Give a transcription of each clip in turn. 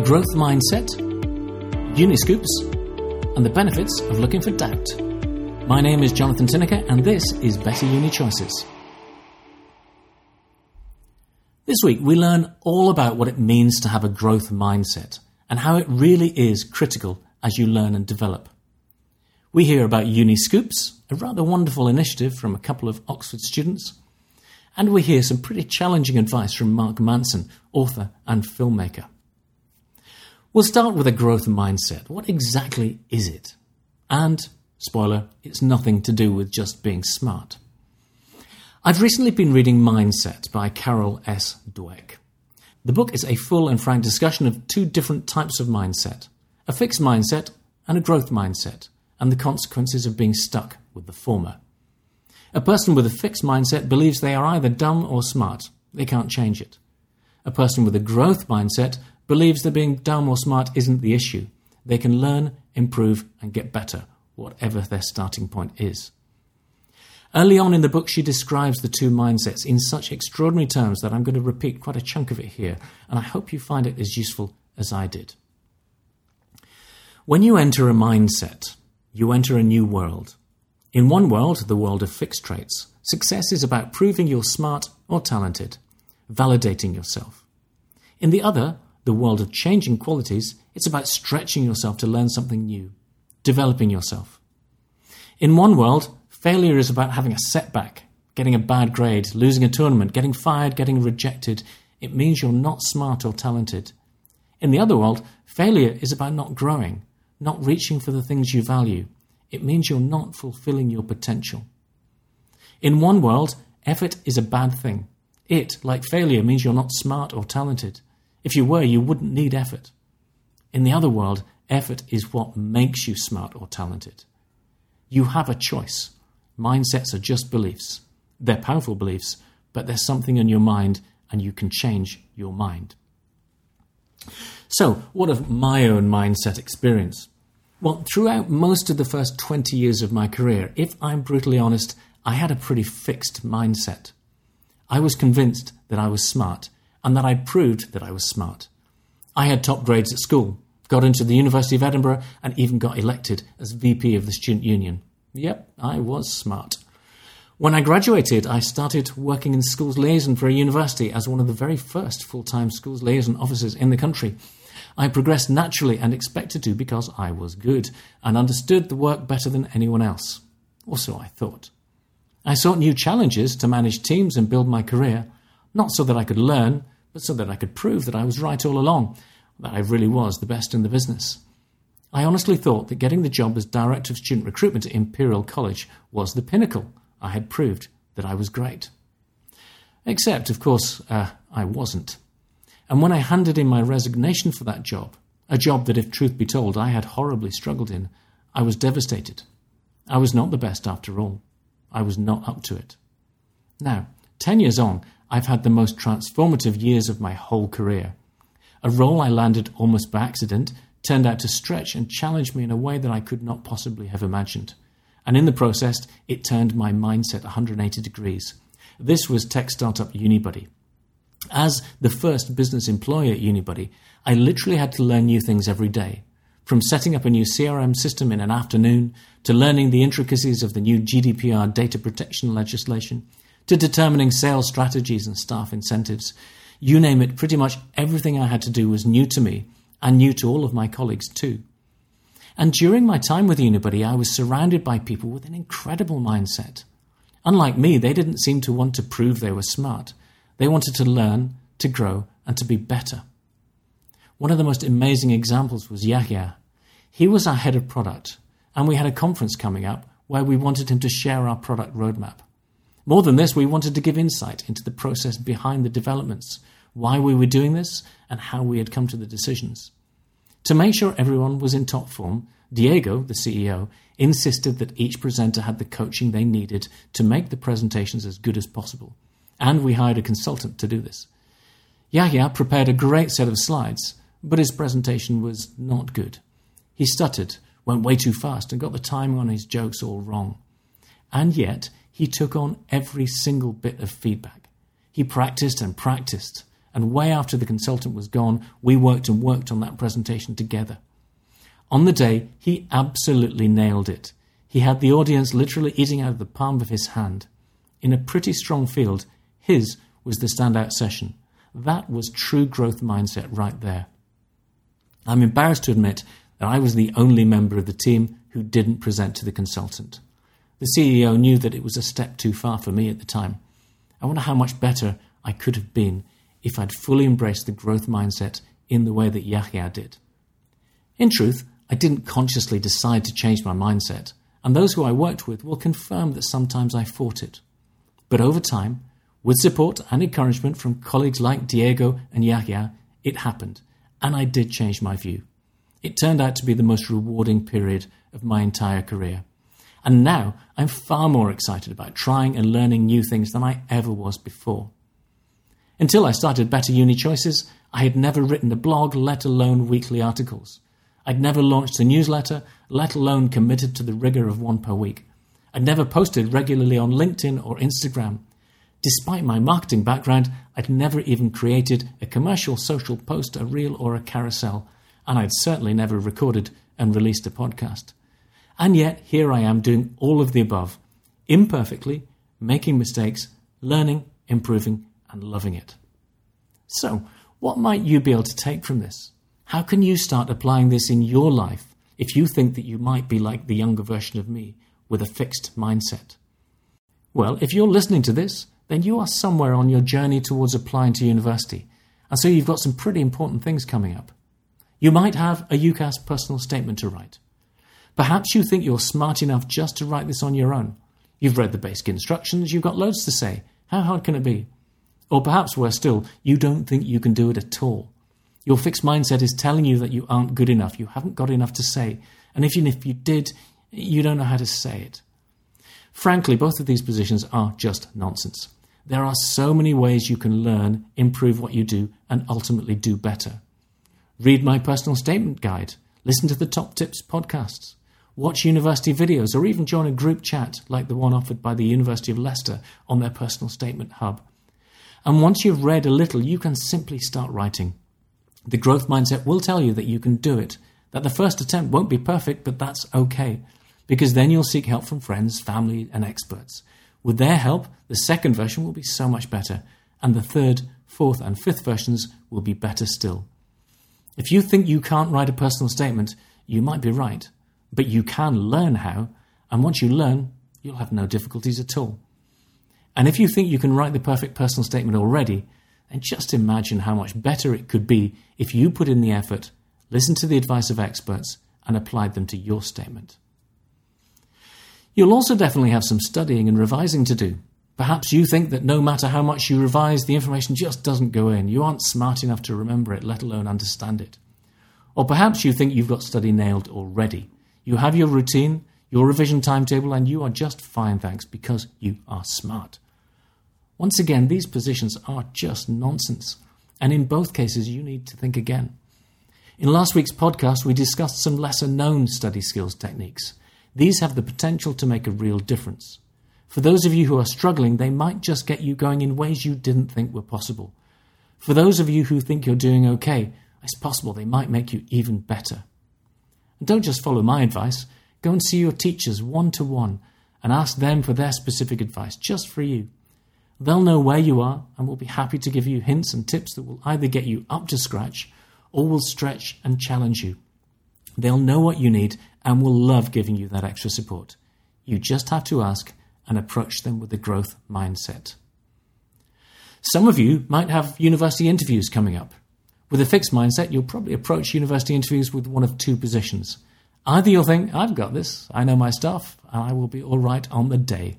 a growth mindset, Uniscoops, and the benefits of looking for doubt. My name is Jonathan Tinnicker, and this is Better Uni Choices. This week, we learn all about what it means to have a growth mindset and how it really is critical as you learn and develop. We hear about Uniscoops, a rather wonderful initiative from a couple of Oxford students, and we hear some pretty challenging advice from Mark Manson, author and filmmaker. We'll start with a growth mindset. What exactly is it? And, spoiler, it's nothing to do with just being smart. I've recently been reading Mindset by Carol S. Dweck. The book is a full and frank discussion of two different types of mindset a fixed mindset and a growth mindset, and the consequences of being stuck with the former. A person with a fixed mindset believes they are either dumb or smart. They can't change it. A person with a growth mindset believes that being dumb or smart isn't the issue. They can learn, improve, and get better, whatever their starting point is. Early on in the book, she describes the two mindsets in such extraordinary terms that I'm going to repeat quite a chunk of it here, and I hope you find it as useful as I did. When you enter a mindset, you enter a new world. In one world, the world of fixed traits, success is about proving you're smart or talented, validating yourself. In the other, the world of changing qualities, it's about stretching yourself to learn something new, developing yourself. In one world, failure is about having a setback, getting a bad grade, losing a tournament, getting fired, getting rejected. It means you're not smart or talented. In the other world, failure is about not growing, not reaching for the things you value. It means you're not fulfilling your potential. In one world, effort is a bad thing. It, like failure, means you're not smart or talented. If you were, you wouldn't need effort. In the other world, effort is what makes you smart or talented. You have a choice. Mindsets are just beliefs. They're powerful beliefs, but there's something in your mind and you can change your mind. So, what of my own mindset experience? Well, throughout most of the first 20 years of my career, if I'm brutally honest, I had a pretty fixed mindset. I was convinced that I was smart and that I'd proved that I was smart. I had top grades at school, got into the University of Edinburgh, and even got elected as VP of the Student Union. Yep, I was smart. When I graduated, I started working in schools liaison for a university as one of the very first full time schools liaison officers in the country. I progressed naturally and expected to because I was good and understood the work better than anyone else. Or so I thought. I sought new challenges to manage teams and build my career, not so that I could learn, but so that I could prove that I was right all along, that I really was the best in the business. I honestly thought that getting the job as Director of Student Recruitment at Imperial College was the pinnacle. I had proved that I was great. Except, of course, uh, I wasn't. And when I handed in my resignation for that job, a job that, if truth be told, I had horribly struggled in, I was devastated. I was not the best after all. I was not up to it. Now, ten years on, I've had the most transformative years of my whole career. A role I landed almost by accident turned out to stretch and challenge me in a way that I could not possibly have imagined. And in the process, it turned my mindset 180 degrees. This was tech startup Unibuddy. As the first business employee at Unibuddy, I literally had to learn new things every day. From setting up a new CRM system in an afternoon, to learning the intricacies of the new GDPR data protection legislation, to determining sales strategies and staff incentives. You name it, pretty much everything I had to do was new to me and new to all of my colleagues too. And during my time with Unibuddy, I was surrounded by people with an incredible mindset. Unlike me, they didn't seem to want to prove they were smart. They wanted to learn, to grow, and to be better. One of the most amazing examples was Yahya. He was our head of product, and we had a conference coming up where we wanted him to share our product roadmap. More than this, we wanted to give insight into the process behind the developments, why we were doing this, and how we had come to the decisions. To make sure everyone was in top form, Diego, the CEO, insisted that each presenter had the coaching they needed to make the presentations as good as possible, and we hired a consultant to do this. Yahya prepared a great set of slides, but his presentation was not good. He stuttered, went way too fast, and got the timing on his jokes all wrong. And yet, he took on every single bit of feedback. He practiced and practiced, and way after the consultant was gone, we worked and worked on that presentation together. On the day, he absolutely nailed it. He had the audience literally eating out of the palm of his hand. In a pretty strong field, his was the standout session. That was true growth mindset right there. I'm embarrassed to admit that I was the only member of the team who didn't present to the consultant. The CEO knew that it was a step too far for me at the time. I wonder how much better I could have been if I'd fully embraced the growth mindset in the way that Yahya did. In truth, I didn't consciously decide to change my mindset, and those who I worked with will confirm that sometimes I fought it. But over time, with support and encouragement from colleagues like Diego and Yahya, it happened, and I did change my view. It turned out to be the most rewarding period of my entire career. And now I'm far more excited about trying and learning new things than I ever was before. Until I started Better Uni Choices, I had never written a blog, let alone weekly articles. I'd never launched a newsletter, let alone committed to the rigor of one per week. I'd never posted regularly on LinkedIn or Instagram. Despite my marketing background, I'd never even created a commercial social post, a reel, or a carousel, and I'd certainly never recorded and released a podcast. And yet, here I am doing all of the above, imperfectly, making mistakes, learning, improving, and loving it. So, what might you be able to take from this? How can you start applying this in your life if you think that you might be like the younger version of me with a fixed mindset? Well, if you're listening to this, then you are somewhere on your journey towards applying to university, and so you've got some pretty important things coming up. You might have a UCAS personal statement to write. Perhaps you think you're smart enough just to write this on your own. You've read the basic instructions, you've got loads to say. How hard can it be? Or perhaps worse still, you don't think you can do it at all. Your fixed mindset is telling you that you aren't good enough, you haven't got enough to say, and even if you did, you don't know how to say it. Frankly, both of these positions are just nonsense. There are so many ways you can learn, improve what you do, and ultimately do better. Read my personal statement guide, listen to the Top Tips podcasts, watch university videos, or even join a group chat like the one offered by the University of Leicester on their personal statement hub. And once you've read a little, you can simply start writing. The growth mindset will tell you that you can do it, that the first attempt won't be perfect, but that's okay, because then you'll seek help from friends, family, and experts. With their help, the second version will be so much better, and the third, fourth, and fifth versions will be better still. If you think you can't write a personal statement, you might be right, but you can learn how, and once you learn, you'll have no difficulties at all. And if you think you can write the perfect personal statement already, then just imagine how much better it could be if you put in the effort, listened to the advice of experts, and applied them to your statement. You'll also definitely have some studying and revising to do. Perhaps you think that no matter how much you revise, the information just doesn't go in. You aren't smart enough to remember it, let alone understand it. Or perhaps you think you've got study nailed already. You have your routine, your revision timetable, and you are just fine, thanks, because you are smart. Once again, these positions are just nonsense, and in both cases, you need to think again. In last week's podcast, we discussed some lesser known study skills techniques. These have the potential to make a real difference. For those of you who are struggling, they might just get you going in ways you didn't think were possible. For those of you who think you're doing okay, it's possible they might make you even better. And don't just follow my advice, go and see your teachers one to one and ask them for their specific advice just for you. They'll know where you are and will be happy to give you hints and tips that will either get you up to scratch or will stretch and challenge you. They'll know what you need and will love giving you that extra support. You just have to ask and approach them with a growth mindset. Some of you might have university interviews coming up. With a fixed mindset, you'll probably approach university interviews with one of two positions. Either you'll think, I've got this, I know my stuff, and I will be all right on the day.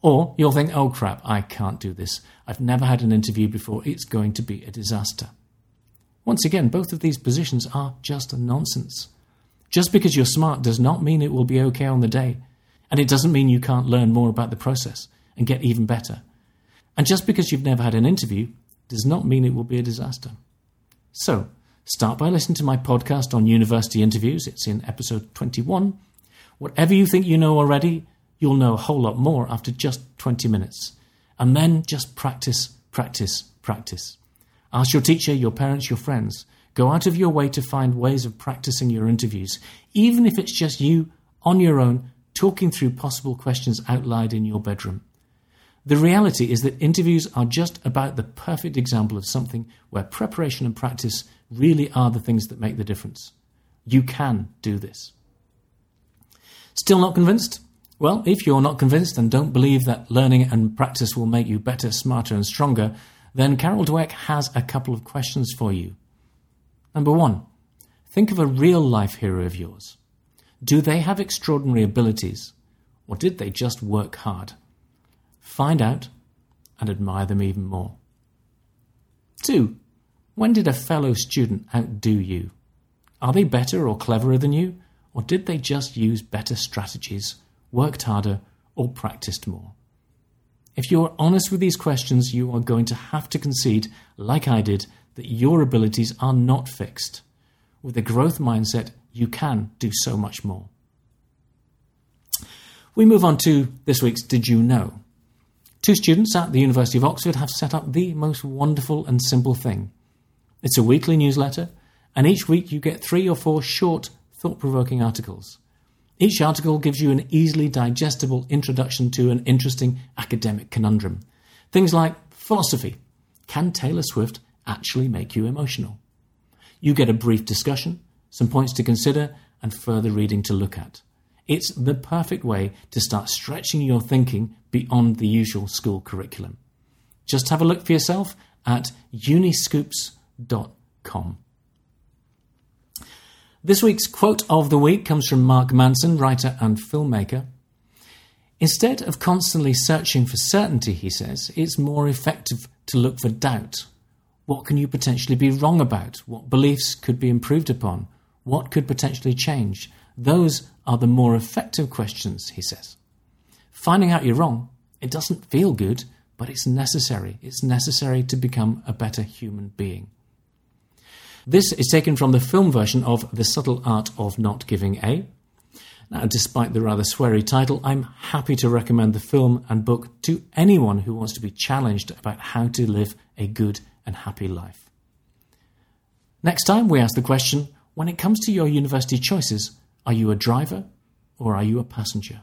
Or you'll think, oh crap, I can't do this. I've never had an interview before, it's going to be a disaster. Once again, both of these positions are just nonsense. Just because you're smart does not mean it will be okay on the day. And it doesn't mean you can't learn more about the process and get even better. And just because you've never had an interview does not mean it will be a disaster. So, start by listening to my podcast on university interviews. It's in episode 21. Whatever you think you know already, you'll know a whole lot more after just 20 minutes. And then just practice, practice, practice. Ask your teacher, your parents, your friends. Go out of your way to find ways of practicing your interviews, even if it's just you on your own talking through possible questions out loud in your bedroom. The reality is that interviews are just about the perfect example of something where preparation and practice really are the things that make the difference. You can do this. Still not convinced? Well, if you're not convinced and don't believe that learning and practice will make you better, smarter, and stronger, then Carol Dweck has a couple of questions for you. Number one, think of a real life hero of yours. Do they have extraordinary abilities, or did they just work hard? Find out and admire them even more. Two, when did a fellow student outdo you? Are they better or cleverer than you, or did they just use better strategies, worked harder, or practiced more? If you are honest with these questions, you are going to have to concede, like I did, that your abilities are not fixed. With a growth mindset, you can do so much more. We move on to this week's Did You Know? Two students at the University of Oxford have set up the most wonderful and simple thing. It's a weekly newsletter, and each week you get three or four short, thought provoking articles. Each article gives you an easily digestible introduction to an interesting academic conundrum. Things like philosophy. Can Taylor Swift actually make you emotional? You get a brief discussion, some points to consider, and further reading to look at. It's the perfect way to start stretching your thinking beyond the usual school curriculum. Just have a look for yourself at uniscoops.com. This week's quote of the week comes from Mark Manson, writer and filmmaker. Instead of constantly searching for certainty, he says, it's more effective to look for doubt. What can you potentially be wrong about? What beliefs could be improved upon? What could potentially change? Those are the more effective questions, he says. Finding out you're wrong, it doesn't feel good, but it's necessary. It's necessary to become a better human being. This is taken from the film version of The Subtle Art of Not Giving A. Now, despite the rather sweary title, I'm happy to recommend the film and book to anyone who wants to be challenged about how to live a good and happy life. Next time, we ask the question when it comes to your university choices, are you a driver or are you a passenger?